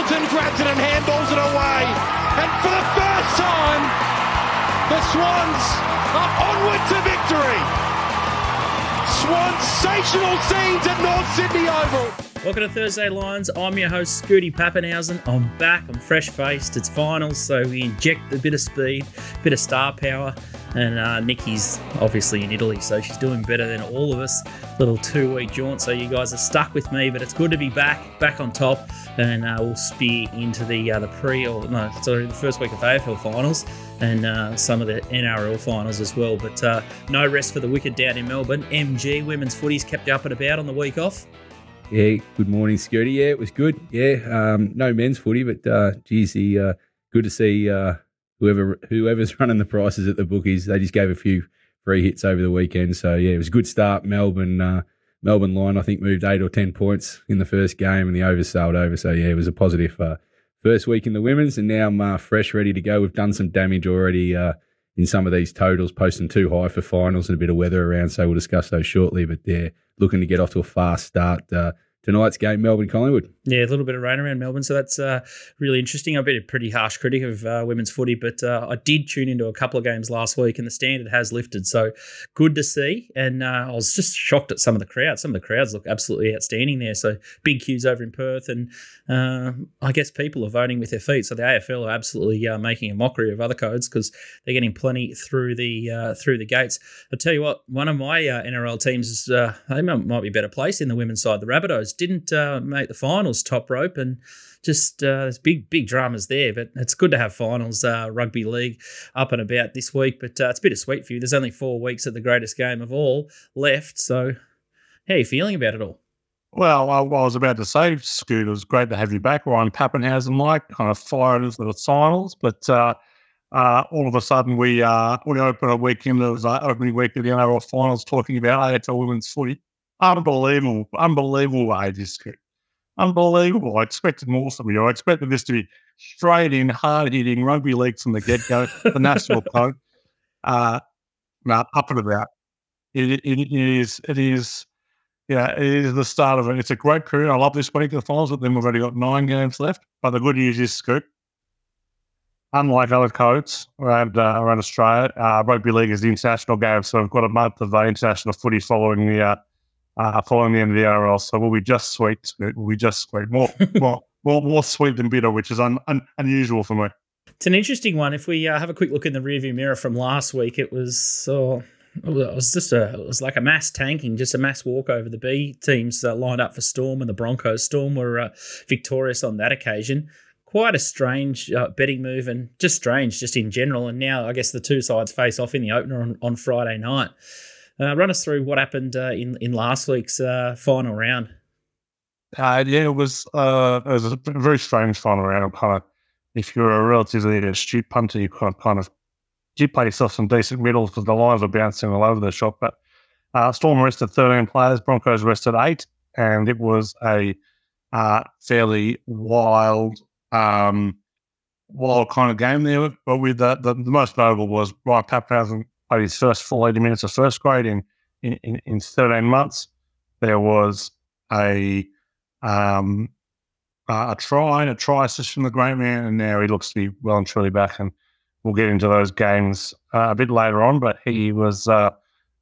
Hamilton grabs it and handballs it away. And for the first time, the Swans are onward to victory. Swansational scenes at North Sydney Oval. Welcome to Thursday Lines. I'm your host, Scooty Papenhuyzen. I'm back. I'm fresh faced. It's finals, so we inject a bit of speed, a bit of star power. And uh, Nikki's obviously in Italy, so she's doing better than all of us. Little two week jaunt, so you guys are stuck with me, but it's good to be back, back on top. And uh, we'll spear into the uh, the pre or no, sorry, the first week of AFL finals and uh, some of the NRL finals as well. But uh, no rest for the wicked down in Melbourne. MG women's footies kept up and about on the week off. Yeah, good morning, Scotty. Yeah, it was good. Yeah, um, no men's footy, but uh, geez, the, uh, good to see uh, whoever whoever's running the prices at the bookies. They just gave a few free hits over the weekend, so yeah, it was a good start. Melbourne, uh, Melbourne line, I think moved eight or ten points in the first game, and the overs sailed over. So yeah, it was a positive uh, first week in the women's, and now I'm uh, fresh, ready to go. We've done some damage already uh, in some of these totals, posting too high for finals and a bit of weather around. So we'll discuss those shortly. But yeah, looking to get off to a fast start. Uh, tonight's game, Melbourne Collingwood. Yeah, a little bit of rain around Melbourne, so that's uh, really interesting. I've been a pretty harsh critic of uh, women's footy, but uh, I did tune into a couple of games last week, and the standard has lifted. So good to see. And uh, I was just shocked at some of the crowds. Some of the crowds look absolutely outstanding there. So big queues over in Perth, and uh, I guess people are voting with their feet. So the AFL are absolutely uh, making a mockery of other codes because they're getting plenty through the through the gates. I'll tell you what, one of my NRL teams is they might be better placed in the women's side. The Rabbitohs didn't make the finals top rope and just uh, there's big big dramas there but it's good to have finals uh, rugby league up and about this week but uh, it's bittersweet for you there's only four weeks of the greatest game of all left so how are you feeling about it all well, I, was about to say, Scoot, it was great to have you back. Ryan Papenhuyzen like kind of fired us the finals, but uh, uh, all of a sudden we uh, we open a weekend, it was uh, opening week of the NRL finals talking about AFL women's footy. Unbelievable, unbelievable ages, Scoot unbelievable. I expected more from you. I expected this to be straight in, hard hitting rugby league from the get go, the national code. Uh, no, up and about. It, it, it is, it is, yeah, it is the start of it. It's a great period. I love this week of the finals, but then we've already got nine games left. But the good news is, Scoop, unlike other codes around, uh, around Australia, uh, rugby league is the international game. So we've got a month of uh, international footy following the uh, following the end of the NRL. So we'll be just sweet. We'll be just sweet. More, more, more, more sweet than bitter, which is un, un, unusual for me. It's an interesting one. If we uh, have a quick look in the rearview mirror from last week, it was oh, it was just a it was like a mass tanking, just a mass walk over The B teams uh, lined up for Storm and the Broncos. Storm were uh, victorious on that occasion. Quite a strange uh, betting move, and just strange, just in general. And now I guess the two sides face off in the opener on, on Friday night. Uh, run us through what happened uh, in in last week's uh, final round. Uh, yeah, it was uh, it was a very strange final round. Kind of, if you're a relatively astute punter, you kind of, kind of you play yourself some decent middles because the lines were bouncing all over the shop. But uh, Storm rested 13 players, Broncos rested eight, and it was a fairly wild, um, wild kind of game there. But with the, the, the most notable was Ryan Papenhuyzen his first full 80 minutes of first grade in, in, in 13 months. There was a um, a try and a try assist from the great man, and now he looks to be well and truly back. And we'll get into those games uh, a bit later on, but he was uh,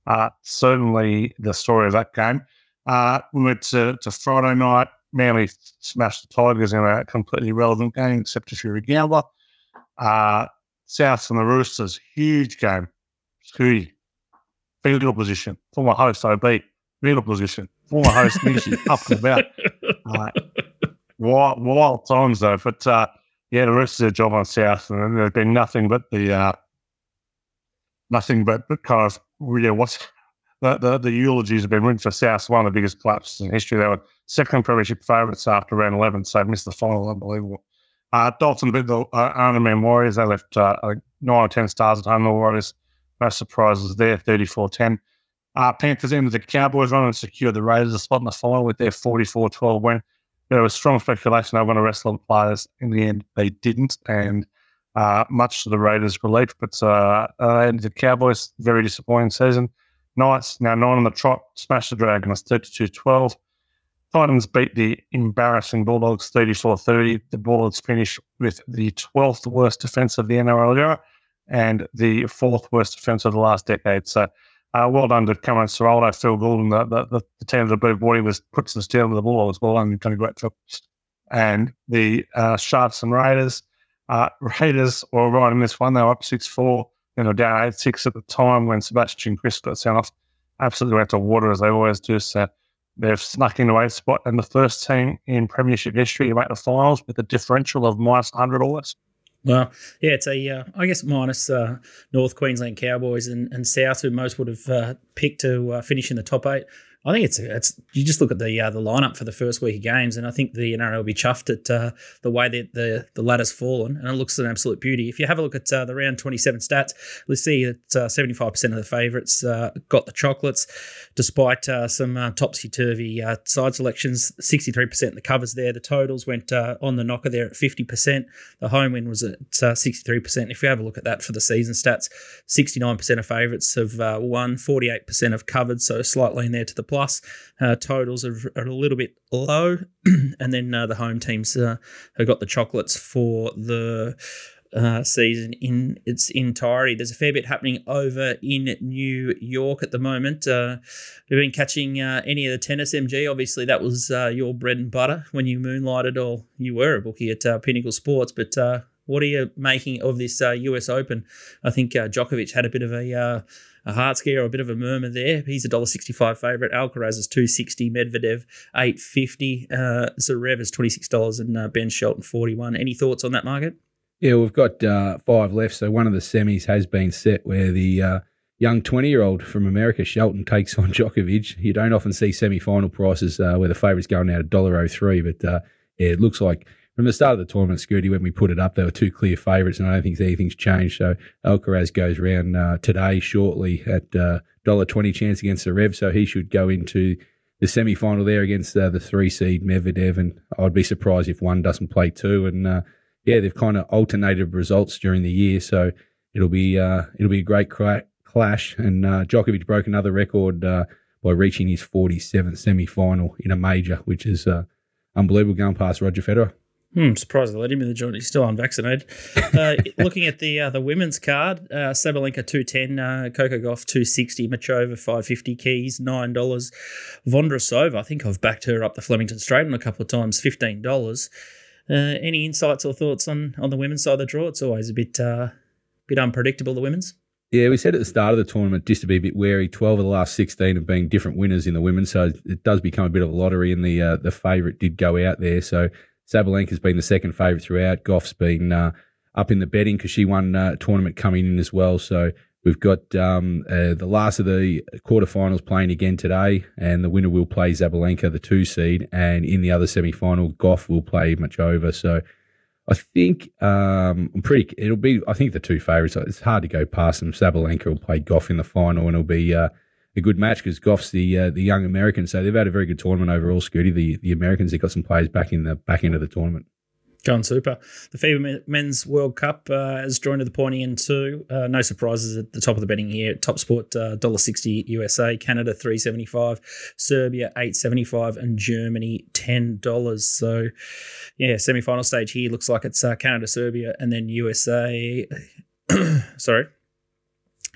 uh, certainly the story of that game. Uh, we went to, to Friday night. Manly smashed the Tigers in a completely relevant game, except if you're a gambler. Uh, South and the Roosters, huge game. Scooty, field position, former host OB, field position, former host Nishi, up and about. Uh, wild, wild times though, but uh, yeah, the rest of the job on South, and there's been nothing but the uh, nothing but, but kind of yeah, what's the, the, the eulogies have been written for South, one of the biggest collapses in history. They were second premiership favourites after round 11, so missed the final. Unbelievable. Uh, Dalton, a bit the uh, Ironman Warriors, they left uh, nine or 10 stars at home. The Warriors no surprises there, 34 10. Uh, Panthers ended the Cowboys run and secured the Raiders a spot in the final with their 44 12 win. There was strong speculation they were going to wrestle the players. In the end, they didn't, and uh, much to the Raiders' relief. But uh, uh, the Cowboys, very disappointing season. Knights, now nine on the trot, smashed the Dragons 32 12. Titans beat the embarrassing Bulldogs 34 30. The Bulldogs finished with the 12th worst defense of the NRL era and the fourth worst defense of the last decade. So, uh, well done to Cameron Ciraldo, Phil Gould, the, the, the team that beat Wardy was puts the steel with the Bulldogs. Well done, done a great job. And the uh, Sharks and Raiders, uh, Raiders were right in this one. They were up 6 4, you know, down 8 6 at the time when Sebastian Kris got sent off. Absolutely went to water as they always do. So, They've snuck into a spot and the first team in Premiership history to make the finals with a differential of minus 100 or less. Well, yeah, it's a, uh, I guess, minus uh, North Queensland Cowboys and, and South, who most would have uh, picked to uh, finish in the top eight. I think it's it's you just look at the uh, the lineup for the first week of games, and I think the NRL will be chuffed at uh, the way that the the ladder's fallen, and it looks an absolute beauty. If you have a look at uh, the round twenty seven stats, let's see that seventy five percent of the favourites uh, got the chocolates, despite uh, some uh, topsy turvy side selections. Sixty three percent the covers there. The totals went on the knocker there at fifty percent. The home win was at sixty three percent. If you have a look at that for the season stats, sixty nine percent of favourites have won, forty eight percent have covered, so slightly in there to the plus. Uh, totals are, are, a little bit low, and then uh, the home teams uh, have got the chocolates for the. Uh, season in its entirety. There's a fair bit happening over in New York at the moment. Uh, we've been catching uh, any of the tennis MG. Obviously, that was your bread and butter when you moonlighted, or you were a bookie at Pinnacle Sports. But uh, what are you making of this US Open? I think Djokovic had a bit of a a heart scare or a bit of a murmur there. He's a $1.65 favourite. Alcaraz is 260 Medvedev 850 uh, Zverev is $26 and uh, Ben Shelton 41 Any thoughts on that market? Yeah, we've got uh, five left. So one of the semis has been set where the uh, young 20 year old from America, Shelton, takes on Djokovic. You don't often see semi final prices uh, where the favourite's going out at $1.03, but uh, yeah, it looks like from the start of the tournament, Scooty, when we put it up, there were two clear favourites, and I don't think anything's changed. So Alcaraz goes around uh, today shortly at uh, dollar twenty chance against the Rev, so he should go into the semi final there against uh, the three seed Medvedev, and I'd be surprised if one doesn't play two. And uh, yeah, they've kind of alternated results during the year, so it'll be uh, it'll be a great cra- clash. And uh, Djokovic broke another record by reaching his forty seventh semi final in a major, which is unbelievable, going past Roger Federer. Hmm, surprised they let him in the joint. He's still unvaccinated. Uh, looking at the uh, the women's card, uh, Sabalenka two ten, uh, Coco Gauff two sixty, Muchova five fifty, Keys nine dollars, Vondrasova. I think I've backed her up the Flemington Straight a couple of times, fifteen dollars. Uh, any insights or thoughts on on the women's side of the draw? It's always a bit uh, bit unpredictable. The women's. Yeah, we said at the start of the tournament just to be a bit wary. Twelve of the last sixteen have been different winners in the women, so it does become a bit of a lottery. And the uh, the favourite did go out there, so Sabalenka's been the second favourite throughout. Gauff's been uh, up in the betting because she won uh, a tournament coming in as well. So we've got um, uh, the last of the quarterfinals playing again today, and the winner will play Sabalenka, the two seed, and in the other semi final, Gauff will play Muchova. So I think um, I'm pretty. It'll be. I think the two favourites. It's hard to go past them. Sabalenka will play Goff in the final, and it'll be uh, a good match because Gauff's the uh, the young American, so they've had a very good tournament overall. Scooty, the the Americans, they've got some players back in the back end of the tournament. Going super. The FIBA Men's World Cup uh, has joined to the pointy end too. Uh, no surprises at the top of the betting here. Top sport uh, $1.60 USA, Canada three seventy five, Serbia eight seventy five, and Germany ten dollars. So, yeah, semi final stage here looks like it's uh, Canada, Serbia, and then USA. sorry,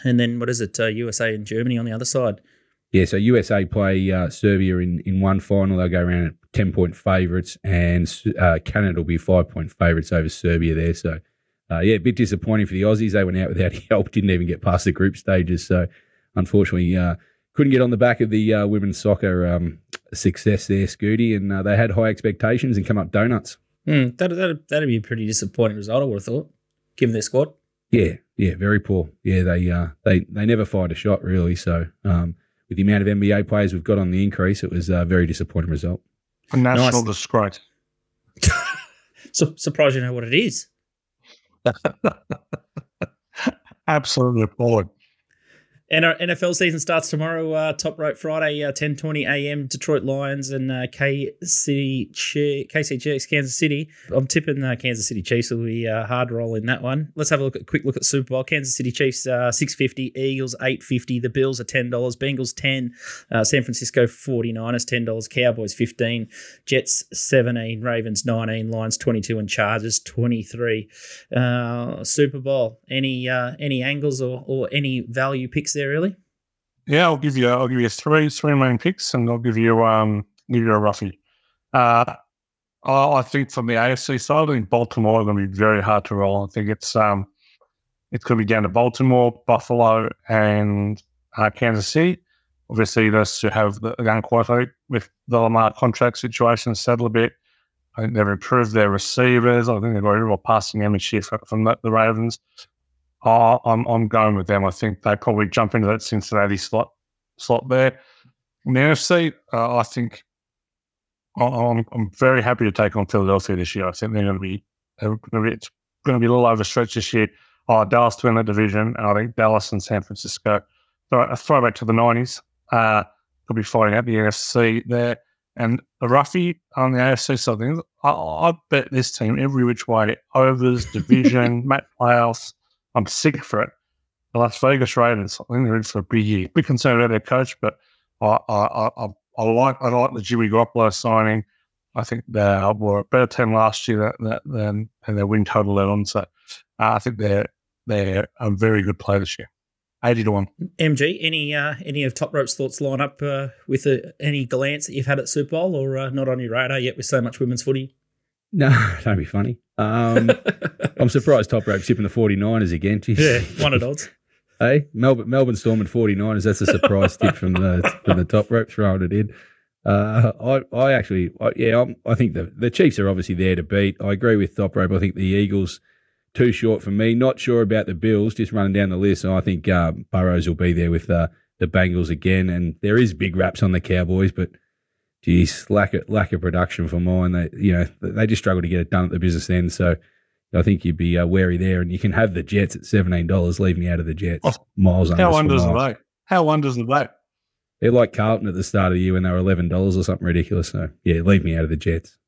and then what is it? Uh, USA and Germany on the other side. Yeah, so USA play uh, Serbia in, in one final. They'll go around at 10 point favourites, and uh, Canada will be five point favourites over Serbia there. So, uh, yeah, a bit disappointing for the Aussies. They went out without help, didn't even get past the group stages. So, unfortunately, uh, couldn't get on the back of the uh, women's soccer um, success there, Scooty, and they had high expectations and come up donuts. Mm, that, that, that'd be a pretty disappointing result, I would have thought, given their squad. Yeah, yeah, very poor. Yeah, they uh, they they never fired a shot really. So um, with the amount of NBA players we've got on the increase, it was a very disappointing result. A national nice. disgrace. so, surprised you know what it is. Absolutely appalling. And our NFL season starts tomorrow. Uh, top rope Friday, uh, ten twenty a.m. Detroit Lions and uh, KC KC Chiefs, Kansas City. I'm tipping uh, Kansas City Chiefs will be uh, hard roll in that one. Let's have a look at quick look at Super Bowl. Kansas City Chiefs uh, six fifty, Eagles eight fifty, the Bills are ten dollars, Bengals ten, uh, San Francisco 49ers ten dollars, Cowboys fifteen, Jets seventeen, Ravens nineteen, Lions twenty two, and Chargers twenty three. Uh, Super Bowl. Any uh, any angles or or any value picks there? Really? Yeah, I'll give you. I'll give you three three main picks, and I'll give you um give you a roughie. Uh, I, think from the AFC side, I think Baltimore are going to be very hard to roll. I think it's um it's going to be down to Baltimore, Buffalo, and uh, Kansas City. Obviously, this to have the quite late with the Lamar contract situation settle a bit. I think they've improved their receivers. I think they've got a real passing image here from the, the Ravens. Oh, I'm I'm going with them. I think they probably jump into that Cincinnati slot slot there. In the NFC, uh, I think I'm I'm very happy to take on Philadelphia this year. I think they're going to be they're going to be, it's going to be a little overstretched this year. Oh, Dallas to win the division, and I think Dallas and San Francisco. So a throwback to the '90s. Uh, could be fighting out the NFC there. And a roughie on the AFC side I, I bet this team every which way overs, division, match playoffs. I'm sick for it. The Las Vegas Raiders, I think they're in for a big year. Big concern about their coach, but I I, I, I like I like the Jimmy Garoppolo signing. I think they were a better team last year than than, than their win total led on. So uh, I think they're they're a very good play this year. Eighty to one. MG, any uh, any of Top Rope's thoughts line up uh, with uh, any glance that you've had at Super Bowl, or uh, not on your radar yet with so much women's footy? No, don't be funny. Um, I'm surprised Top Rope sipping the 49ers again. Jeez. Yeah, one at odds. hey, Melbourne, Melbourne Storm and 49ers. That's a surprise tip from the from the Top Rope throwing it in. Uh, I, I actually, I, yeah, I'm, i think the the Chiefs are obviously there to beat. I agree with Top Rope. I think the Eagles too short for me. Not sure about the Bills. Just running down the list, and I think um, Burrow's will be there with uh, the Bengals again. And there is big raps on the Cowboys, but geez, lack of lack of production for mine. They you know they just struggle to get it done at the business end. So I think you'd be uh, wary there, and you can have the Jets at seventeen dollars. Leave me out of the Jets. Oh, miles. How unders are they? How unders are they? They're like Carlton at the start of the year when they were eleven dollars or something ridiculous. So yeah, leave me out of the Jets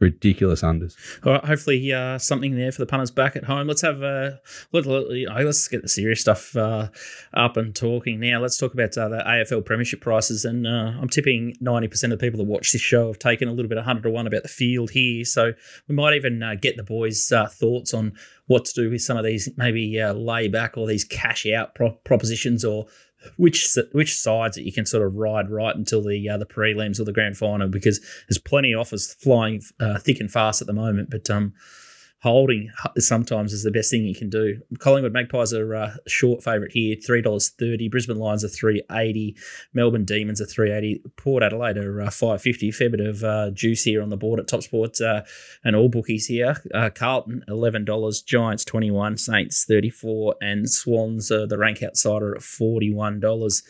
ridiculous unders. All right, hopefully uh, something there for the punters back at home. Let's have a let, let's get the serious stuff uh, up and talking now. Let's talk about uh, the AFL Premiership prices, and uh, I'm tipping ninety percent of the people that watch this show have taken a little bit of hundred to one about the field here. So we might even uh, get the boys' uh, thoughts on what to do with some of these maybe layback or these cash out pro- propositions or which which sides that you can sort of ride right until the uh, the prelims or the grand final because there's plenty of offers flying uh, thick and fast at the moment. But um, holding sometimes is the best thing you can do. Collingwood Magpies are a uh, short favourite here, three dollars thirty. Brisbane Lions are three eighty. Melbourne Demons are three eighty. Port Adelaide are uh, five fifty. Fair bit of uh, juice here on the board at Top Sports uh, and all bookies here. Uh, Carlton eleven dollars. Giants twenty one. Saints thirty four. And Swans are the rank outsider at forty one dollars.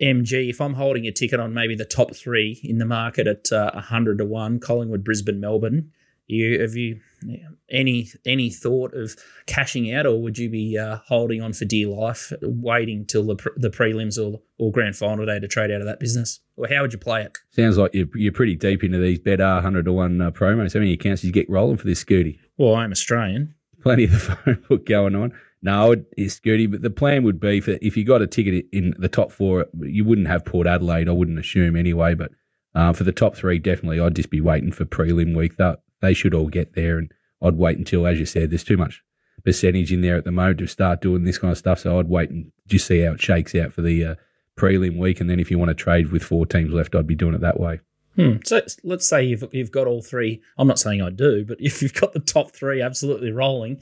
MG, if I'm holding a ticket on maybe the top three in the market at uh, 100 to 1, Collingwood, Brisbane, Melbourne, you have you any any thought of cashing out, or would you be uh, holding on for dear life, waiting till the, pre- the prelims or, or grand final day to trade out of that business? Or how would you play it? Sounds like you're, you're pretty deep into these better hundred to one uh, promos. How many accounts did you get rolling for this Scooty? Well, I'm Australian. Plenty of the phone book going on. No, it's Scooty, but the plan would be for if you got a ticket in the top four, you wouldn't have Port Adelaide. I wouldn't assume anyway, but uh, for the top three, definitely, I'd just be waiting for prelim week. That they should all get there. And I'd wait until, as you said, there's too much percentage in there at the moment to start doing this kind of stuff. So I'd wait and just see how it shakes out for the uh, prelim week. And then if you want to trade with four teams left, I'd be doing it that way. Hmm. So let's say you've you've got all three. I'm not saying I do, but if you've got the top three absolutely rolling,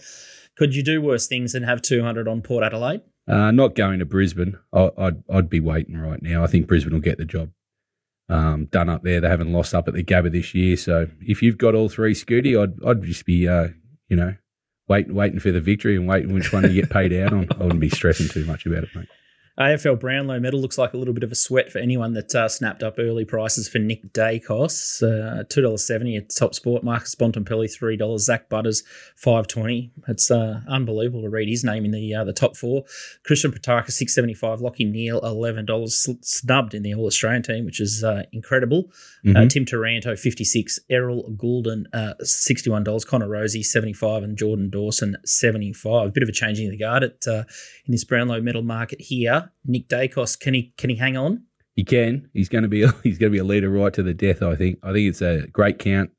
could you do worse things than have 200 on Port Adelaide? Uh, not going to Brisbane. I, I'd I'd be waiting right now. I think Brisbane will get the job um, done up there. They haven't lost up at the Gabba this year. So if you've got all three, Scooty, I'd I'd just be uh, you know waiting waiting for the victory and waiting which one you get paid out on. I wouldn't be stressing too much about it, mate. AFL Brownlow medal looks like a little bit of a sweat for anyone that uh, snapped up early prices for Nick Daicos. Uh, $2.70 at Top Sport. Marcus Bontempelli, $3. Zak Butters, five twenty. It's uh, unbelievable to read his name in the uh, the top four. Christian Petracca, six seventy five. Lachie Neale, $11. Snubbed in the All Australian team, which is uh, incredible. Mhm. Tim Taranto, 56 Errol Gulden, uh, $61. Connor Rozee, 75 And Jordan Dawson, 75 A bit of a changing of the guard at, uh, in this Brownlow medal market here. Nick Daicos, can he can he hang on? He can. He's going to be. He's going to be a leader right to the death. I think. I think it's a great count.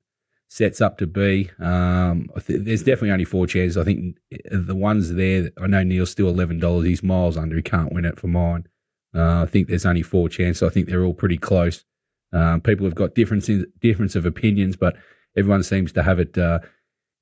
Sets up to be. Um, th- there's definitely only four chances. I think the ones there. I know Neale's still eleven dollars. He's miles under. He can't win it for mine. Uh, I think there's only four chances. I think they're all pretty close. Um, people have got difference in, difference of opinions, but everyone seems to have it uh,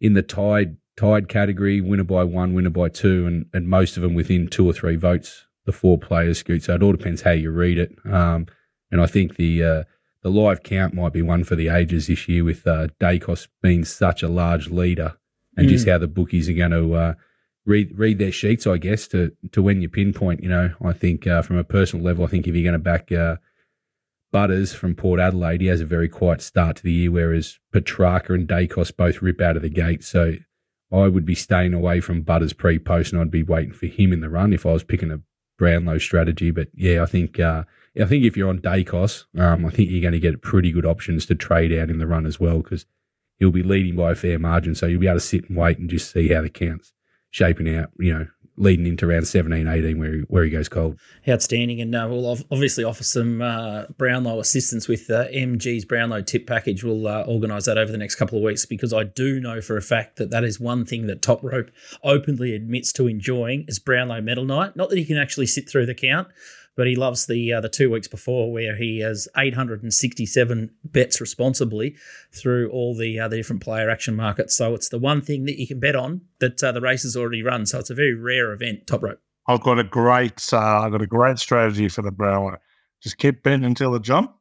in the tied tied category, winner by one, winner by two, and and most of them within two or three votes. The four players scoot. So it all depends how you read it. Um, and I think the uh, the live count might be one for the ages this year with uh, Daicos being such a large leader, and just how the bookies are going to uh, read read their sheets. I guess to to when you pinpoint. You know, I think uh, from a personal level, I think if you're going to back uh, Butters from Port Adelaide, he has a very quiet start to the year, whereas Petracca and Daicos both rip out of the gate. So I would be staying away from Butters pre post, and I'd be waiting for him in the run if I was picking a Brownlow strategy. But yeah, I think uh, I think if you're on Daicos, um, I think you're going to get pretty good options to trade out in the run as well because he'll be leading by a fair margin. So you'll be able to sit and wait and just see how the counts shaping out. You know, leading into around 17, 18 where he, where he goes cold. Outstanding, and uh, we'll obviously offer some uh, Brownlow assistance with uh, MG's Brownlow tip package. We'll uh, organise that over the next couple of weeks because I do know for a fact that that is one thing that Top Rope openly admits to enjoying is Brownlow Medal Night. Not that he can actually sit through the count, but he loves the uh, the two weeks before where he has 867 bets responsibly through all the uh, the different player action markets. So it's the one thing that you can bet on that uh, the race has already run. So it's a very rare event. Top Rope. I've got a great, uh, I've got a great strategy for the Brownlow. Just keep betting until the jump.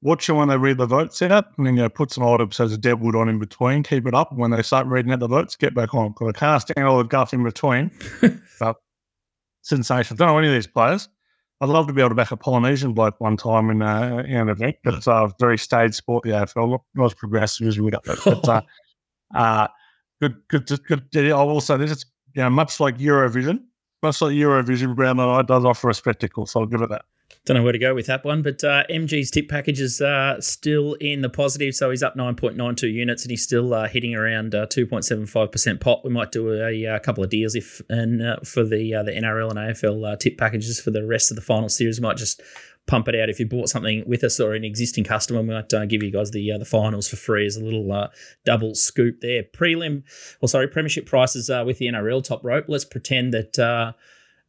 Watch it when they read the votes out, and then you know, put some items as a deadwood on in between. Keep it up. When they start reading out the votes, get back on. Because I can't stand all the guff in between. but sensation. Don't know any of these players. I'd love to be able to back a Polynesian bloke one time in, uh, in an event, but it's a very stage sport, the AFL. Not, as progressive as we up. But uh, uh, good, good, good, good. I will say this: it's you know, much like Eurovision, much like Eurovision, Brown and I does offer a spectacle, so I'll give it that. Don't know where to go with that one, but uh, MG's tip package is uh, still in the positive, so he's up 9.92 units and he's still uh, hitting around uh, 2.75% pop. We might do a, a couple of deals if and uh, for the uh, the NRL and AFL uh, tip packages for the rest of the final series. We might just pump it out if you bought something with us or an existing customer. We might uh, give you guys the uh, the finals for free as a little uh, double scoop there. Prelim, or sorry, premiership prices uh, with the NRL top rope. Let's pretend that.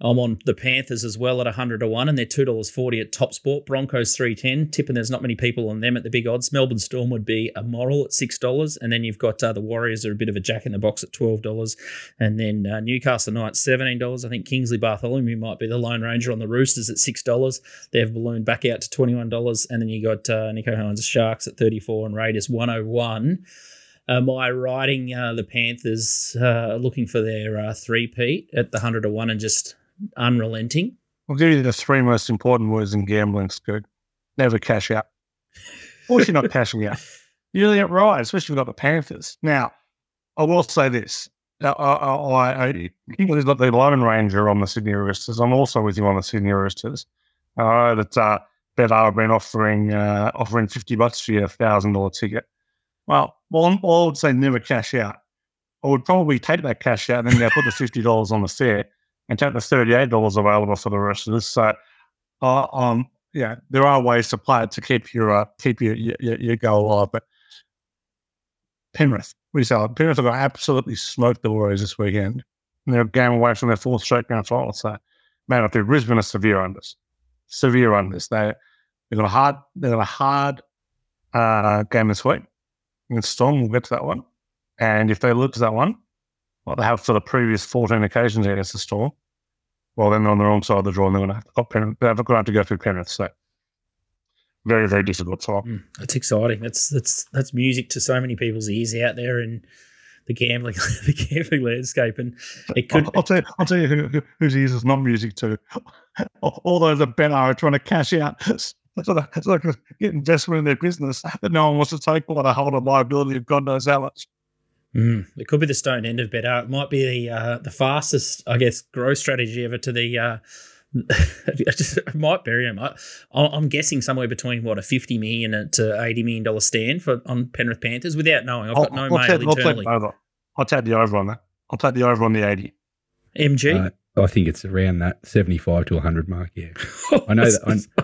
I'm on the Panthers as well at 100 to 1, and they're $2.40 at Top Sport. Broncos 310. Tipping there's not many people on them at the big odds. Melbourne Storm would be a moral at $6. And then you've got uh, the Warriors are a bit of a jack in the box at $12. And then uh, Newcastle Knights $17. I think Kingsley Bartholomew might be the Lone Ranger on the Roosters at $6. They've ballooned back out to $21. And then you got uh, Nicho Hynes' Sharks at 34 and Raiders 101. Am I riding uh, the Panthers uh, looking for their uh, three-peat at the 100 to 1 and just unrelenting? I'll give you the three most important words in gambling, Scoot. Never cash out. Of course, you're not cashing out. You're really right, especially with the Panthers. Now, I will say this. Now, I, I, I, Kingsley's got the Lone Ranger on the Sydney Roosters. I'm also with you on the Sydney Roosters. I know that uh, Betr have been offering uh, offering 50 bucks for your $1,000 ticket. Well, well, I would say never cash out. I would probably take that cash out and then put the $50 on the fair and take the thirty-eight dollars available for the rest of this. So, uh, um, yeah, there are ways to play it to keep your uh, keep your, your your goal alive. But Penrith, we say Penrith to absolutely smoke the Warriors this weekend. And they're a game away from their fourth straight grand final. So, man, I think Brisbane are severe unders, severe unders. They they've got a hard they've got a hard uh, game this week against Storm. We'll get to that one. And if they lose that one, well, they have for the previous 14 occasions against the Storm, well, then they're on the wrong side of the draw and they're going to have to, go Penrith, they're going to, have to go through Penrith. So, very, very difficult time. Mm, that's exciting. That's that's that's music to so many people's ears out there in the gambling the gambling landscape, and it could. I'll, I'll tell you, I'll tell you who, who, who's uses non music to. All those that bet are trying to cash out. It's like, it's like get investment in their business that no one wants to take on a hold of liability of God knows how much. Mm, it could be the stone end of better. It might be the uh, the fastest, I guess, growth strategy ever to the. Uh, I just I might bury him. I, I'm guessing somewhere between what a fifty million to eighty million dollar stand for on Penrith Panthers without knowing. I've got I'll, no I'll mail take, I'll take internally. the over. I'll take the over on that. I'll take the over on the eighty. MG. Uh, I think it's around that 75 to 100 mark. Yeah. I know that. I,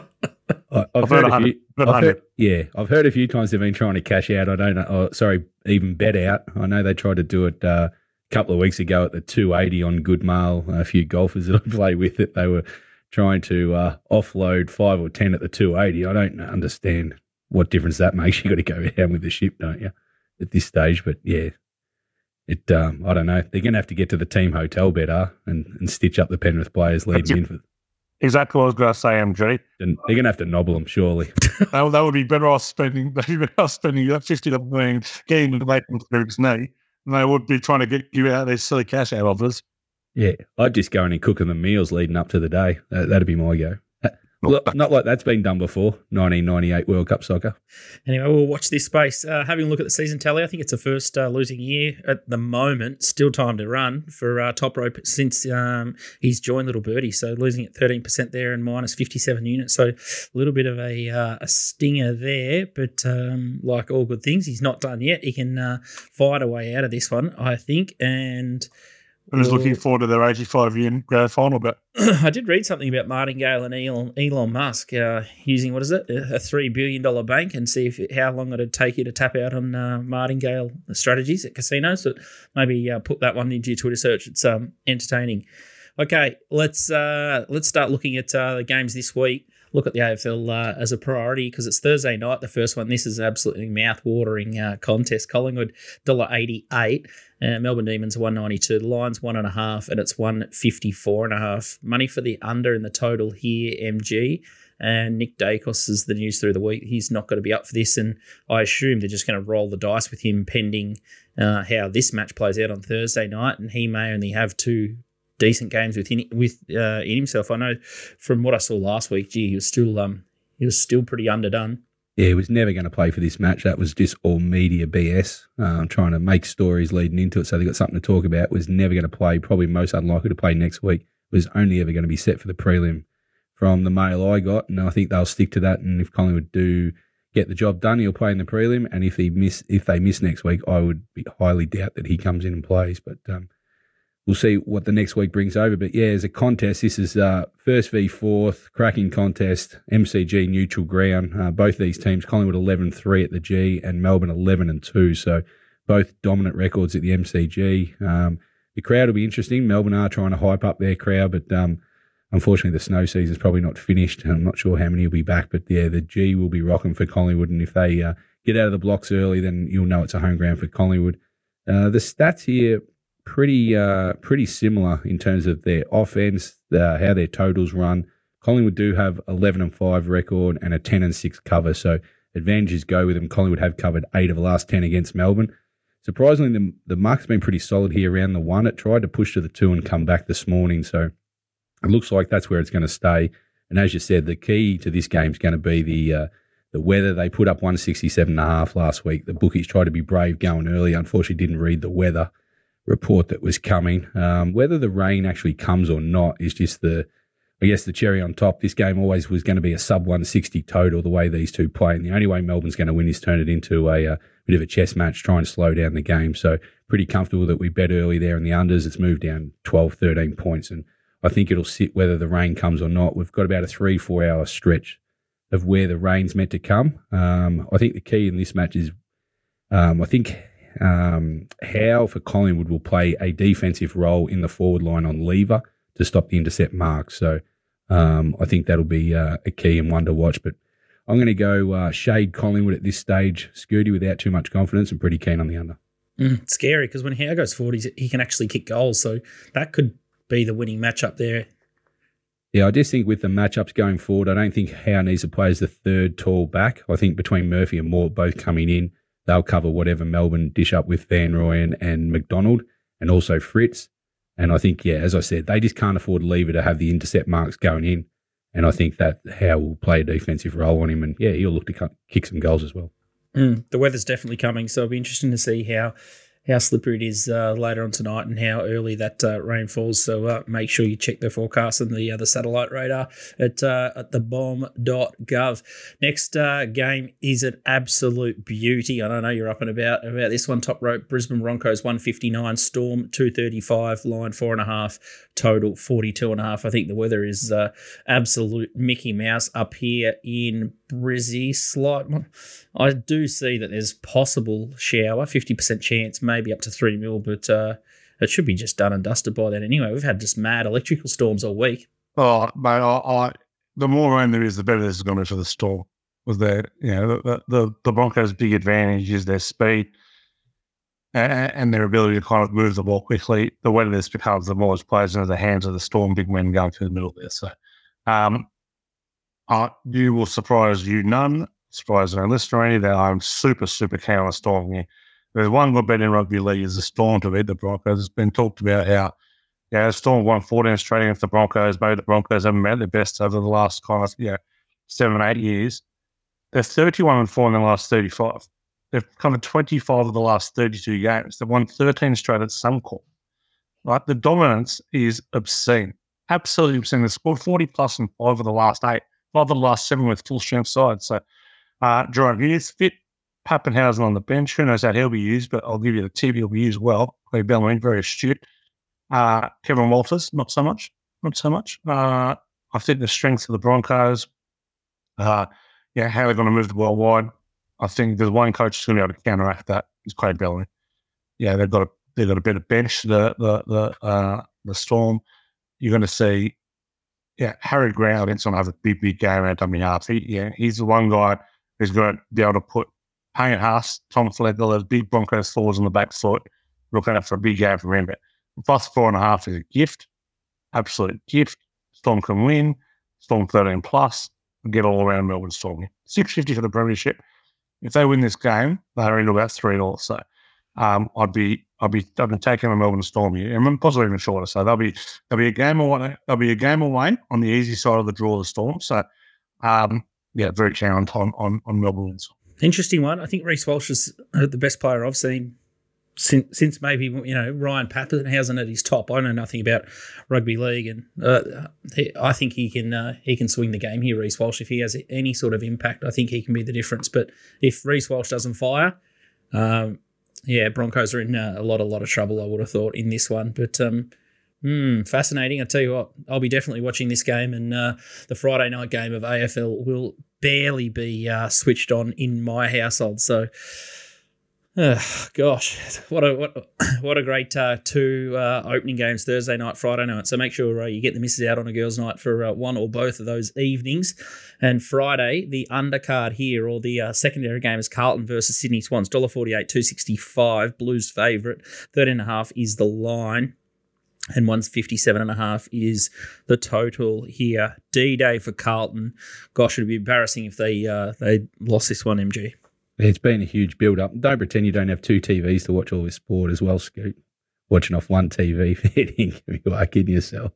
I've, I've heard, heard a few. I've heard, yeah, I've heard a few times they've been trying to cash out. I don't know. Oh, sorry, even bet out. I know they tried to do it uh, a couple of weeks ago at the 280 on Good Mail. A few golfers that I play with it, they were trying to uh, offload five or ten at the 280. I don't understand what difference that makes. You got to go down with the ship, don't you? At this stage, but yeah, it. Um, I don't know. They're going to have to get to the team hotel better and, and stitch up the Penrith players leading in for. Exactly what I was going to say, MG. And they're going to have to nobble them, surely. that, that would be better off spending. They'd be better off spending that fifty to million getting the through his knee than they would be trying to get you out of these silly cash out offers. Yeah, I'd just go in and cook them the meals leading up to the day. That, that'd be my go. Look, not like that's been done before. 1998 World Cup soccer. Anyway, we'll watch this space. Uh, having a look at the season tally, I think it's the first uh, losing year at the moment. Still time to run for uh, top rope since um, he's joined Little Birdie. So losing at 13% there and minus 57 units. So a little bit of a, uh, a stinger there. But um, like all good things, he's not done yet. He can uh, fight a way out of this one, I think. And I was looking forward to their 85 year grand final, but I did read something about Martingale and Elon, Elon Musk uh, using what is it, a three billion dollar bank, and see if how long it'd take you to tap out on uh, Martingale strategies at casinos. So maybe uh, put that one into your Twitter search. It's um, entertaining. Okay, let's uh, let's start looking at uh, the games this week. Look at the AFL uh, as a priority because it's Thursday night. The first one. This is an absolutely mouth-watering uh, contest. Collingwood dollar eighty-eight. Uh, Melbourne Demons one ninety two. The Lions one and a half, and it's one fifty four and a half. Money for the under in the total here. MG and Nick Daicos is the news through the week. He's not going to be up for this, and I assume they're just going to roll the dice with him pending uh, how this match plays out on Thursday night, and he may only have two decent games within with uh, in himself. I know from what I saw last week, gee, he was still um he was still pretty underdone. Yeah, he was never going to play for this match. That was just all media BS, um, trying to make stories leading into it so they got something to talk about. Was never going to play, probably most unlikely to play next week. Was only ever going to be set for the prelim from the mail I got. And I think they'll stick to that. And if Collingwood do get the job done, he'll play in the prelim. And if he miss, if they miss next week, I would highly doubt that he comes in and plays. But um, we'll see what the next week brings over. But yeah, as a contest, this is uh, first v fourth, cracking contest, MCG neutral ground. Uh, both these teams, Collingwood 11 3 at the G and Melbourne 11 and 2. So both dominant records at the MCG. Um, the crowd will be interesting. Melbourne are trying to hype up their crowd, but um, unfortunately, the snow season is probably not finished. I'm not sure how many will be back, but yeah, the G will be rocking for Collingwood. And if they uh, get out of the blocks early, then you'll know it's a home ground for Collingwood. Uh, the stats here pretty uh, pretty similar in terms of their offense, uh, how their totals run. Collingwood do have 11 and 5 record and a 10 and 6 cover, so advantages go with them. Collingwood have covered eight of the last 10 against Melbourne. Surprisingly, the, the mark's been pretty solid here around the one. It tried to push to the two and come back this morning, so it looks like that's where it's going to stay. And as you said, the key to this game is going to be the uh, the weather. They put up 167 and a half last week. The bookies tried to be brave going early. Unfortunately, didn't read the weather report that was coming. Um, whether the rain actually comes or not is just the, I guess, the cherry on top. This game always was going to be a sub 160 total the way these two play. And the only way Melbourne's going to win is turn it into a, uh bit of a chess match, try and slow down the game. So pretty comfortable that we bet early there in the unders. It's moved down 12, 13 points. And I think it'll sit whether the rain comes or not. We've got about a three, four hour stretch of where the rain's meant to come. Um, I think the key in this match is, um, I think um, Howe for Collingwood will play a defensive role in the forward line on Lever to stop the intercept mark. So um, I think that'll be uh, a key and one to watch. But I'm going to go uh, shade Collingwood at this stage, Scooty, without too much confidence and pretty keen on the under. Mm, scary because when Howe goes forward, he can actually kick goals, so that could be the winning matchup there. Yeah, I just think with the matchups going forward, I don't think Howe needs to play as the third tall back. I think between Murphy and Moore both coming in, they'll cover whatever Melbourne dish up with Van Rooyen and McDonald and also Fritz. And I think, yeah, as I said, they just can't afford Lever to have the intercept marks going in. And I think that Howe will play a defensive role on him. And yeah, he'll look to kick some goals as well. Mm, the weather's definitely coming, so it'll be interesting to see how how slippery it is uh, later on tonight and how early that uh, rain falls. So uh, make sure you check the forecast and the uh, satellite radar at uh, at the bomb.gov. Next uh, game is an absolute beauty. I don't know you're up and about about this one. Top rope Brisbane Broncos 159, Storm 235, line four and a half, total 42 and a half. I think the weather is uh, absolute Mickey Mouse up here in Brizzy. Slight, I do see that there's possible shower, 50% chance, maybe up to three mil, but uh, it should be just done and dusted by then anyway. We've had just mad electrical storms all week. Oh, mate, I, I, the more rain there is, the better this is going to be for the storm. Was there, you know, the, the, the Broncos' big advantage is their speed and, their ability to kind of move the ball quickly. The wetter this becomes, the more it plays into the hands of the storm big men going through the middle there. So, um, uh, you will surprise you none, surprise no listener any, that I'm super, super keen on Storm here. There's one good bet in rugby league is the Storm to beat the Broncos. It's been talked about how, yeah, the Storm won 14 straight against the Broncos. Maybe the Broncos haven't met their best over the last kind of, yeah, seven, eight years. They're 31 and 4 in the last 35. They've to 25 of the last 32 games. They've won 13 straight at Suncorp. Right? The dominance is obscene. Absolutely obscene. They've scored 40 plus in five of the last eight five of the last seven with full strength sides. So uh, Jahrome Hughes fit, Papenhuyzen on the bench. Who knows how he'll be used, but I'll give you the tip he'll be used well. Craig Bellamy, very astute. Uh, Kevin Walters, not so much. Not so much. Uh, I think the strength of the Broncos, uh, yeah, how they're going to move the ball wide. I think there's one coach who's going to be able to counteract that. Is Craig Bellamy. Yeah, they've got a they've got a better bench. The the the uh, the Storm. You're going to see yeah, Harry Grant going to have a big, big game at half. He, yeah, he's the one guy who's going to be able to put Payne Haas, Tom Flegler, those big Broncos forwards on the back foot, looking out for a big game for him. But plus four and a half is a gift, absolute gift. Storm can win, Storm 13 plus, get all around Melbourne Storm. 650 for the Premiership. If they win this game, they're into about 3 0. So um, I'd be I'd be I'd be taking a Melbourne Storm here, and possibly even shorter. So there'll be there'll be a game away. There'll be a game away on the easy side of the draw of the Storm. So um, yeah, very keen on on on Melbourne. Interesting one. I think Reece Walsh is the best player I've seen since since maybe you know Ryan Papenhuyzen at his top. I know nothing about rugby league, and uh, he, I think he can uh, he can swing the game here. Reece Walsh, if he has any sort of impact, I think he can be the difference. But if Reece Walsh doesn't fire. Um, yeah, Broncos are in uh, a lot, a lot of trouble. I would have thought in this one, but um, mm, fascinating. I tell you what, I'll be definitely watching this game, and uh, the Friday night game of AFL will barely be uh, switched on in my household. So Oh, gosh, what a what what a great uh, two uh, opening games Thursday night, Friday night. So make sure uh, you get the misses out on a girls' night for uh, one or both of those evenings. And Friday, the undercard here or the uh, secondary game is Carlton versus Sydney Swans. Dollar forty eight, two sixty five. Blues favourite. Thirteen and a half is the line. And one's 57 and a half is the total here. D Day for Carlton. Gosh, it'd be embarrassing if they uh, they lost this one, MG. It's been a huge build up. Don't pretend you don't have two TVs to watch all this sport as well, Scoot. Watching off one TV, you are kidding yourself.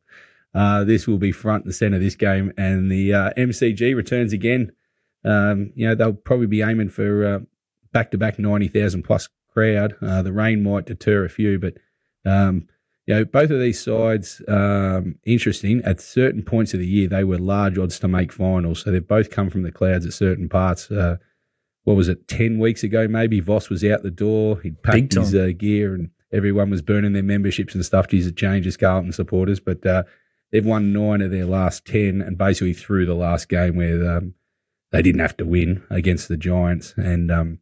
Uh, this will be front and centre this game, and the uh, MCG returns again. Um, you know they'll probably be aiming for back to back ninety thousand plus crowd. Uh, the rain might deter a few, but um, you know both of these sides um, interesting. At certain points of the year, they were large odds to make finals, so they've both come from the clouds at certain parts. Uh, what was it, 10 weeks ago maybe, Voss was out the door. He'd packed his uh, gear and everyone was burning their memberships and stuff. Geez, it changes Carlton supporters. But uh, they've won nine of their last 10 and basically through the last game where um, they didn't have to win against the Giants. And um,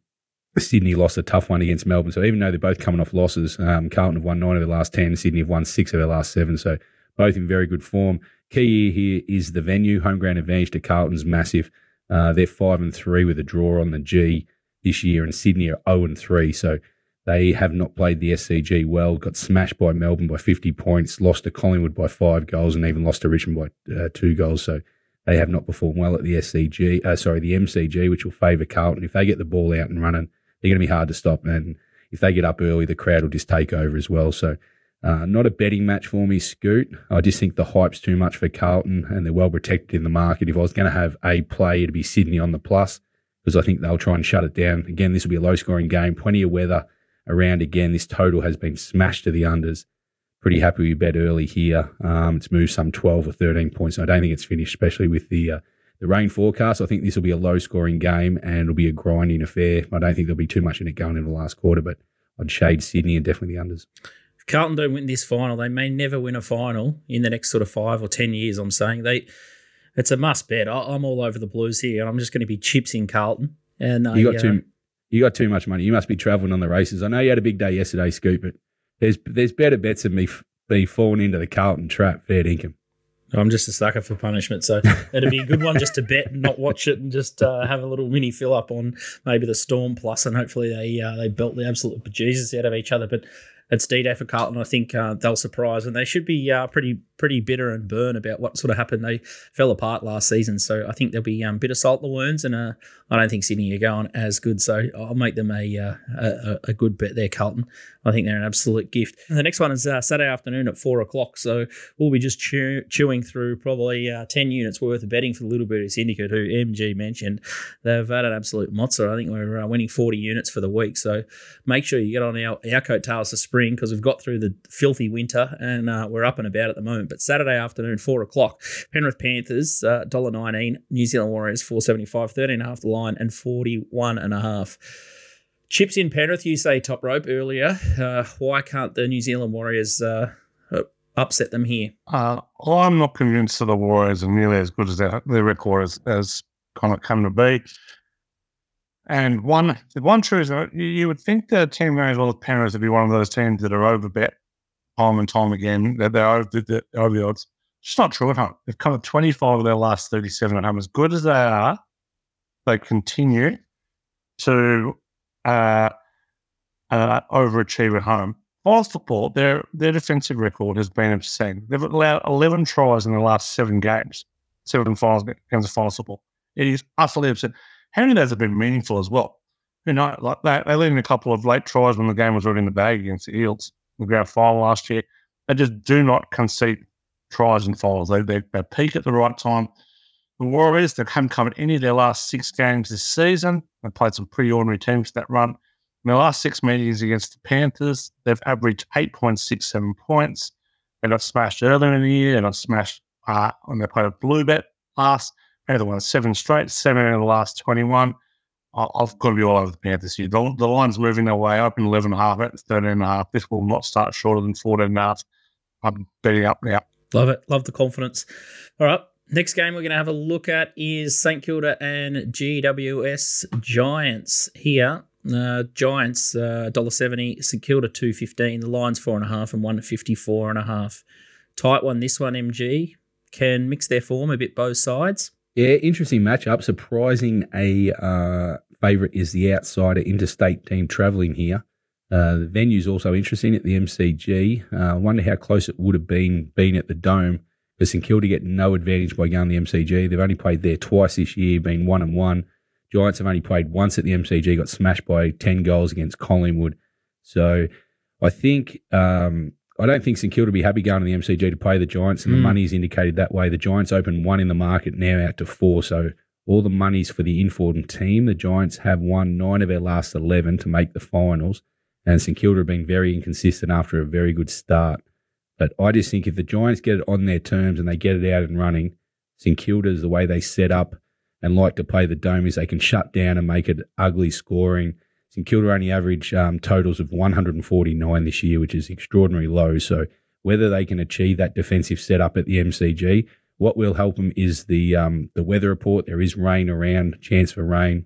Sydney lost a tough one against Melbourne. So even though they're both coming off losses, um, Carlton have won nine of their last 10, Sydney have won six of their last seven. So both in very good form. Key here is the venue. Home ground advantage to Carlton's massive. Uh, they're five and three with a draw on the G this year, and Sydney are zero and three. So they have not played the SCG well. Got smashed by Melbourne by 50 points, lost to Collingwood by five goals, and even lost to Richmond by uh, two goals. So they have not performed well at the SCG. Uh, sorry, the MCG, which will favour Carlton. If they get the ball out and running, they're going to be hard to stop. And if they get up early, the crowd will just take over as well. So, uh, not a betting match for me, Scoot. I just think the hype's too much for Carlton and they're well protected in the market. If I was going to have a play, it'd be Sydney on the plus because I think they'll try and shut it down. Again, this will be a low scoring game, plenty of weather around again. This total has been smashed to the unders. Pretty happy we bet early here. Um, it's moved some 12 or 13 points. I don't think it's finished, especially with the uh, the rain forecast. I think this will be a low scoring game and it'll be a grinding affair. I don't think there'll be too much in it going in the last quarter, but I'd shade Sydney and definitely the unders. If Carlton don't win this final, they may never win a final in the next sort of five or ten years. I'm saying they, it's a must bet. I, am all over the Blues here, and I'm just going to be chips in Carlton. And you got uh, too, you got too much money. You must be travelling on the races. I know you had a big day yesterday, Scoop, but there's there's better bets than me be falling into the Carlton trap. Fair income. I'm just a sucker for punishment, so it'd be a good one just to bet and not watch it, and just uh, have a little mini fill up on maybe the Storm plus, and hopefully they uh, they belt the absolute bejesus out of each other. But it's D-Day for Carlton. I think uh, they'll surprise, and they should be uh, pretty pretty bitter and burn about what sort of happened. They fell apart last season, so I think there'll be um, bitter salt the wounds. And uh, I don't think Sydney are going as good, so I'll make them a uh, a, a, good bet there, Carlton. I think they're an absolute gift. And the next one is uh, Saturday afternoon at four o'clock, so we'll be just chew- chewing through probably uh, ten units worth of betting for the Little Birdie Syndicate, who MG mentioned. They've had an absolute mozza. I think we're winning forty units for the week, so make sure you get on our our coattails for spring because we've got through the filthy winter and we're up and about at the moment. But Saturday afternoon, four o'clock, Penrith Panthers, uh, $1.19, New Zealand Warriors, 475, 13 and a half the line, and 41 and a half. Chips in Penrith, you say top rope earlier. Uh, why can't the New Zealand Warriors uh, upset them here? Uh, I'm not convinced that the Warriors are nearly as good as their, their record as, as kind of come to be. And one, the one truth is, you would think that team as well as Penrith would be one of those teams that are overbet time and time again that they're over, the, over the odds. It's not true at home. They've come at 25 of their last 37 at home. As good as they are, they continue to uh, uh, overachieve at home. Finals football, their their defensive record has been obscene. They've allowed 11 tries in the last seven games, seven finals games of finals football. It is utterly obscene. How many of those have been meaningful as well? You know, like they, they led in a couple of late tries when the game was already in the bag against the Eels the grand final last year. They just do not concede tries and finals. They, they, they peak at the right time. The Warriors, they haven't covered any of their last six games this season. They played some pretty ordinary teams that run. In their last six meetings against the Panthers, they've averaged 8.67 points. They got smashed earlier in the year. They got smashed uh, when they played a blue bet last. They won seven straight, seven in the last 21. I've got to be all over the Panthers here. The, the line's moving their way up in 11 and a half, at 13 and a half. This will not start shorter than 14 and a half. I'm betting up now. Love it. Love the confidence. All right. Next game we're going to have a look at is St Kilda and GWS Giants here. Uh, Giants uh, $1.70, St Kilda two fifteen. The line's four and a half and one fifty four and a half. Tight one. This one, MG can mix their form a bit both sides. Yeah, interesting matchup. Surprising a uh, favourite is the outsider interstate team travelling here. Uh, the venue's also interesting at the MCG. Uh, I wonder how close it would have been being at the Dome. For St Kilda get no advantage by going to the MCG. They've only played there twice this year, been one and one. Giants have only played once at the MCG, got smashed by ten goals against Collingwood. So I think um, I don't think St Kilda will be happy going to the MCG to play the Giants, and mm. the money's indicated that way. The Giants open one in the market, now out to four. So all the money's for the informed team. The Giants have won nine of their last 11 to make the finals, and St Kilda have been very inconsistent after a very good start. But I just think if the Giants get it on their terms and they get it out and running, St Kilda is the way they set up and like to play the dome is they can shut down and make it ugly scoring St Kilda only average um, totals of 149 this year, which is extraordinarily low. So whether they can achieve that defensive setup at the MCG, what will help them is the um, the weather report. There is rain around, chance for rain.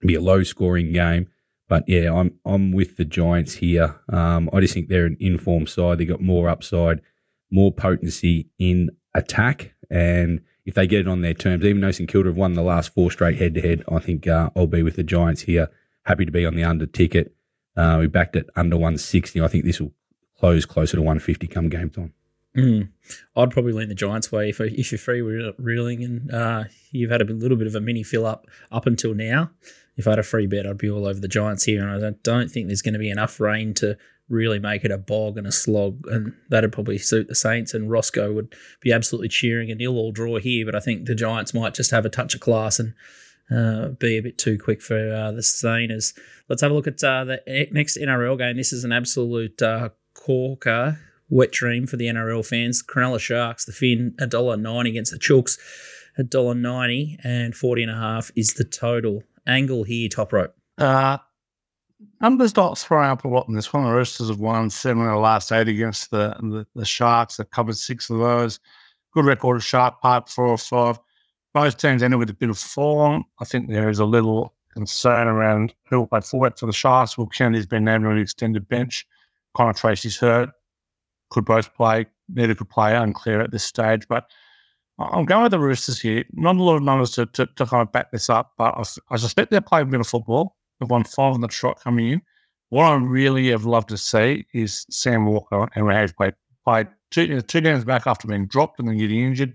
It'll be a low scoring game. But yeah, I'm I'm with the Giants here. Um, I just think they're an informed side. They've got more upside, more potency in attack, and if they get it on their terms, even though St Kilda have won the last four straight head to head, I think uh, I'll be with the Giants here happy to be on the under ticket. Uh, we backed it under 160. I think this will close closer to 150 come game time. Mm. I'd probably lean the Giants' way if, if you're free reeling and uh, you've had a little bit of a mini fill up up until now. if I had a free bet, I'd be all over the Giants here, and I don't, think there's going to be enough rain to really make it a bog and a slog, and that'd probably suit the Saints. And Roscoe would be absolutely cheering a nil all draw here, but I think the Giants might just have a touch of class and uh, be a bit too quick for uh, the Saints. Let's have a look at uh, the next NRL game. This is an absolute uh, corker, wet dream for the NRL fans. Cronulla Sharks, the Finn, $1.90 against the Chooks, $1.90, and 40 and a half is the total. Angle here, top rope. Uh, numbers not throwing up a lot in this one. The Roosters have won seven of the last eight against the, the, the Sharks. They've covered six of those. Good record of Shark Park, four or five. Both teams ended with a bit of form. I think there is a little concern around who will play forward for the Sharks. Will Kennedy's been named on an extended bench. Connor Tracey's hurt. Could both play. Neither could play. Unclear at this stage. But I'm going with the Roosters here. Not a lot of numbers to, to, to kind of back this up, but I, I suspect they're playing of football. They've won five on the trot coming in. What I really have loved to see is Sam Walker and Rahage play played two, two games back after being dropped and then getting injured.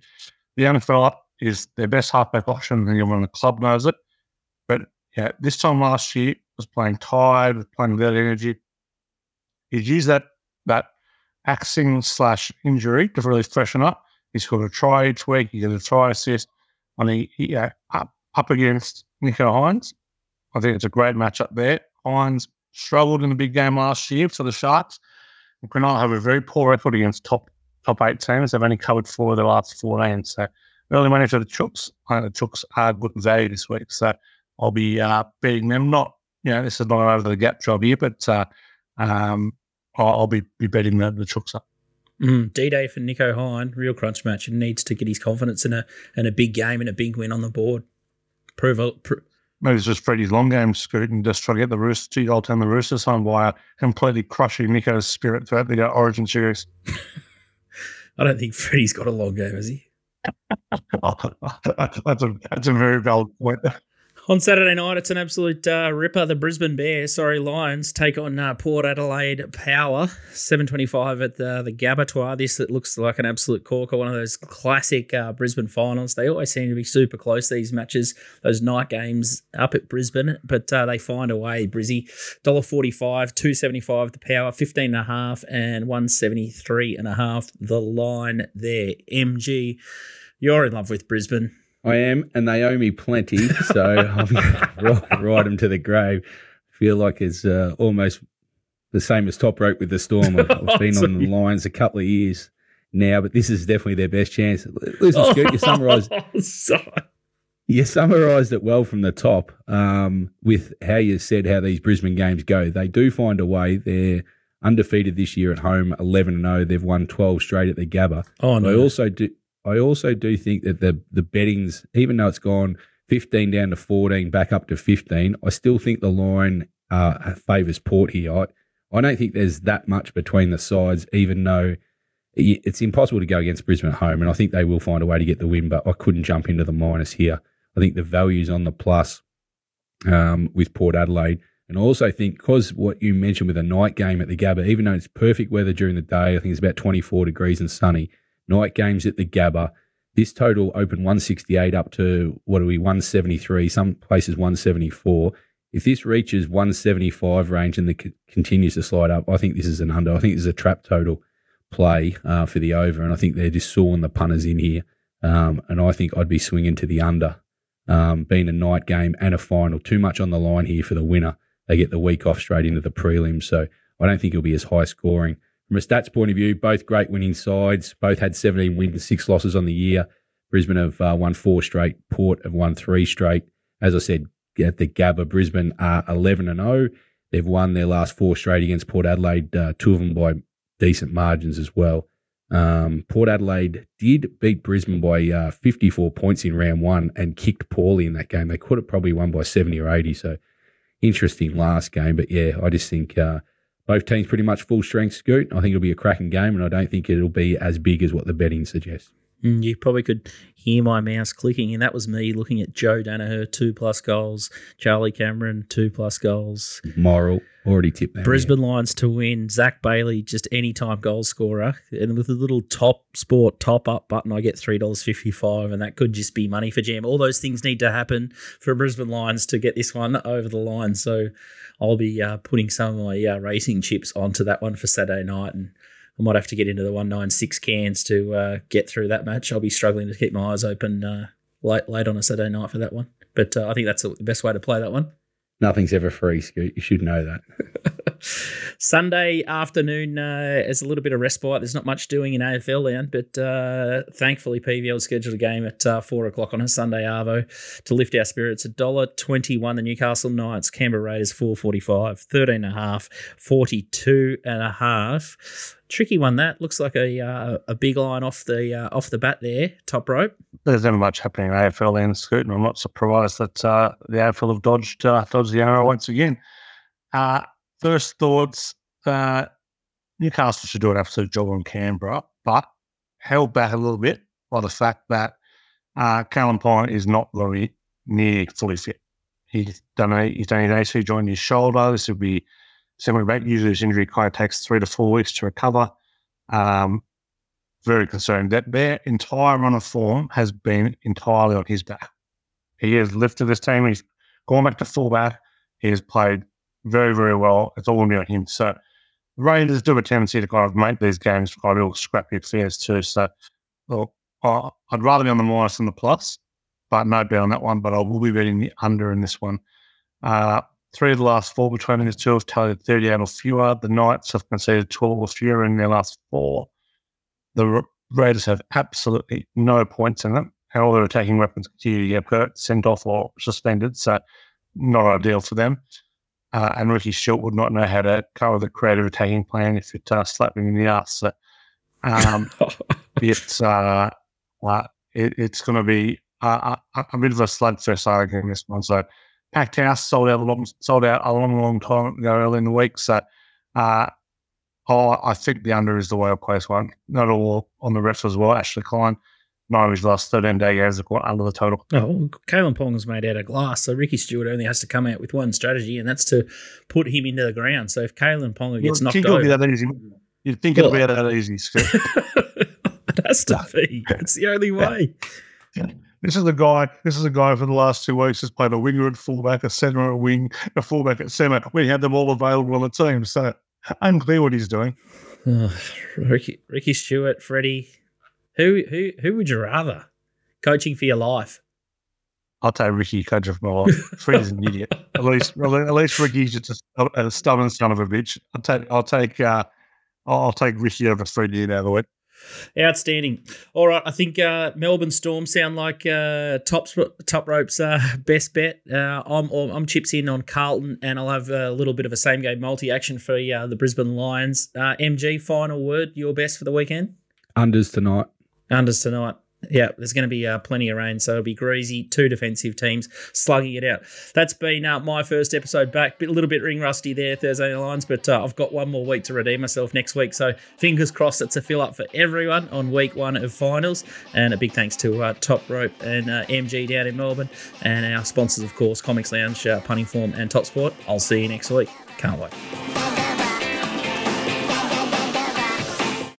The young fella is their best halfback option, and everyone in the club knows it. But yeah, this time last year was playing tired, was playing without energy. He's used that that axing slash injury to really freshen up. He's got a try each week. He got a try assist. And he, he yeah, up, up against Nicho Hynes. I think it's a great matchup there. Hynes struggled in the big game last year for the Sharks. And Cronulla have a very poor record against top top eight teams. They've only covered four of the last four games. So early money for the Chooks. I the Chooks are good value this week. So I'll be uh, betting them. Not, you know, this is not an over the gap job here, but uh, um, I'll, I'll, be, be betting the, the Chooks up. Mm, D Day for Nicho Hynes, real crunch match. He needs to get his confidence in a in a big game and a big win on the board. Prove, prove Maybe it's just Freddie's long game scoot and just try to get the Roosters, two goal turn the Roosters home by completely crushing Nicho's spirit throughout the uh, Origin series. I don't think Freddie's got a long game, has he? that's a that's a very valid point. On Saturday night, it's an absolute uh, ripper. The Brisbane Bears, sorry, Lions, take on uh, Port Adelaide Power. 7.25 at the, the Gabbatoir. This looks like an absolute corker, one of those classic uh, Brisbane finals. They always seem to be super close, these matches, those night games up at Brisbane, but uh, they find a way. Brizzy, $1.45, 275 the Power, 15 and a half, and 173 and a half the line there. MG, you're in love with Brisbane. I am, and they owe me plenty, so I'll ride them to the grave. Feel like it's uh, almost the same as top rope with the storm. I've, I've been on the lines a couple of years now, but this is definitely their best chance. Listen, Scoot, you summarised. You summarised it well from the top um, with how you said how these Brisbane games go. They do find a way. They're undefeated this year at home, eleven and zero. They've won twelve straight at the Gabba. Oh no! They also do. I also do think that the the bettings, even though it's gone 15 down to 14, back up to 15, I still think the line uh, favours Port here. I, I don't think there's that much between the sides, even though it's impossible to go against Brisbane at home, and I think they will find a way to get the win. But I couldn't jump into the minus here. I think the value's on the plus um, with Port Adelaide. And I also think because what you mentioned with a night game at the Gabba, even though it's perfect weather during the day, I think it's about 24 degrees and sunny night games at the Gabba. This total opened 168 up to what are we 173? Some places 174. If this reaches 175 range and the c- continues to slide up, I think this is an under. I think this is a trap total play uh, for the over, and I think they're just sawing the punters in here. Um, and I think I'd be swinging to the under, um, being a night game and a final. Too much on the line here for the winner. They get the week off straight into the prelims, so I don't think it'll be as high scoring. From a stats point of view, both great winning sides. Both had 17 wins, six losses on the year. Brisbane have uh, won four straight. Port have won three straight. As I said, at the Gabba, Brisbane are 11 and 0. They've won their last four straight against Port Adelaide, uh, two of them by decent margins as well. Um, Port Adelaide did beat Brisbane by uh, 54 points in round one and kicked poorly in that game. They could have probably won by 70 or 80. So interesting last game. But yeah, I just think uh, both teams pretty much full strength scoot. I think it'll be a cracking game, and I don't think it'll be as big as what the betting suggests. Mm, you probably could hear my mouse clicking, and that was me looking at Joe Daniher, two plus goals, Charlie Cameron, two plus goals, Moral already tipped that. Brisbane Lions to win, Zac Bailey, just anytime goal scorer, and with a little top sport top up button, I get three dollars fifty five, and that could just be money for Jam. All those things need to happen for Brisbane Lions to get this one over the line. So I'll be uh, putting some of my uh, racing chips onto that one for Saturday night, and I might have to get into the one nine six cans to uh, get through that match. I'll be struggling to keep my eyes open uh, late late on a Saturday night for that one, but uh, I think that's the best way to play that one. Nothing's ever free, Scoot. You should know that. Sunday afternoon uh, is a little bit of respite. There's not much doing in AFL land, but uh, thankfully PVL scheduled a game at uh, four o'clock on a Sunday arvo to lift our spirits. A dollar twenty-one. The Newcastle Knights, Canberra Raiders four forty-five, thirteen and a half, forty-two and a half. Tricky one that looks like a uh, a big line off the uh, off the bat there, top rope. There's never much happening in AFL land, Scoot, and I'm not surprised that uh, the AFL have dodged dodged the arrow once again. Uh, first thoughts: uh, Newcastle should do an absolute job on Canberra, but held back a little bit by the fact that uh, Kalyn Ponga is not very near fully fit. He's done a, he's done his AC joint in his shoulder. This would be similar back. Usually, this injury kind of takes three to four weeks to recover. Um, very concerned that their entire run of form has been entirely on his back. He has lifted this team. He's gone back to fullback. He has played very, very well. It's all going to be on him. So the Raiders do have a tendency to kind of make these games quite a little scrappy affairs too. So, well, I'd rather be on the minus than the plus, but no bet on that one. But I will be betting the under in this one. Uh, three of the last four between these two have tallied 38 or fewer. The Knights have conceded 12 or fewer in their last four. The Raiders have absolutely no points in them. Their attacking weapons continue to get hurt, sent off, or suspended. So, not ideal for them. Uh, and Ricky Stuart would not know how to cover the creative attacking plan if it uh, slapped him in the ass. So, um, it's uh, it, it's going to be uh, a, a bit of a slugfest, I in this one. So, packed house, sold out a long, sold out a long, long time ago early in the week. So, uh, oh, I think the under is the way I place one. Not all on the refs as well. Ashley Klein, his last 13 day games have gone under the total. Oh, Kalyn Pong is made out of glass, so Ricky Stuart only has to come out with one strategy, and that's to put him into the ground. So if Kalyn Ponga gets knocked think it'll be that easy. You'd think it'll be that easy. Scott. it has to be. It's the only way. This is a guy. This is a guy for the last two weeks has played a winger at fullback, a centre at wing, a fullback at centre. We had them all available on the team, so unclear what he's doing. Oh, Ricky, Ricky Stuart, Freddie, who who who would you rather coaching for your life? I'll take Ricky coach of my life. Freddie's an idiot. At least, at least Ricky's just a, a stubborn son of a bitch. I'll take. I'll take. Uh, I'll I'll take Ricky over Freddie out of the way. Outstanding. All right, I think uh, Melbourne Storm sound like uh, top top ropes uh, best bet. Uh, I'm I'm chips in on Carlton, and I'll have a little bit of a same game multi action for uh, the Brisbane Lions. Uh, MG, final word, your best for the weekend. Unders tonight. Unders tonight. Yeah, there's going to be uh, plenty of rain, so it'll be greasy. Two defensive teams slugging it out. That's been uh, my first episode back. A little bit ring rusty there, Thursday Night Lions, but uh, I've got one more week to redeem myself next week. So fingers crossed it's a fill up for everyone on week one of finals. And a big thanks to uh, Top Rope and uh, MG down in Melbourne, and our sponsors, of course, Comics Lounge, uh, Punting Form, and Top Sport. I'll see you next week. Can't wait.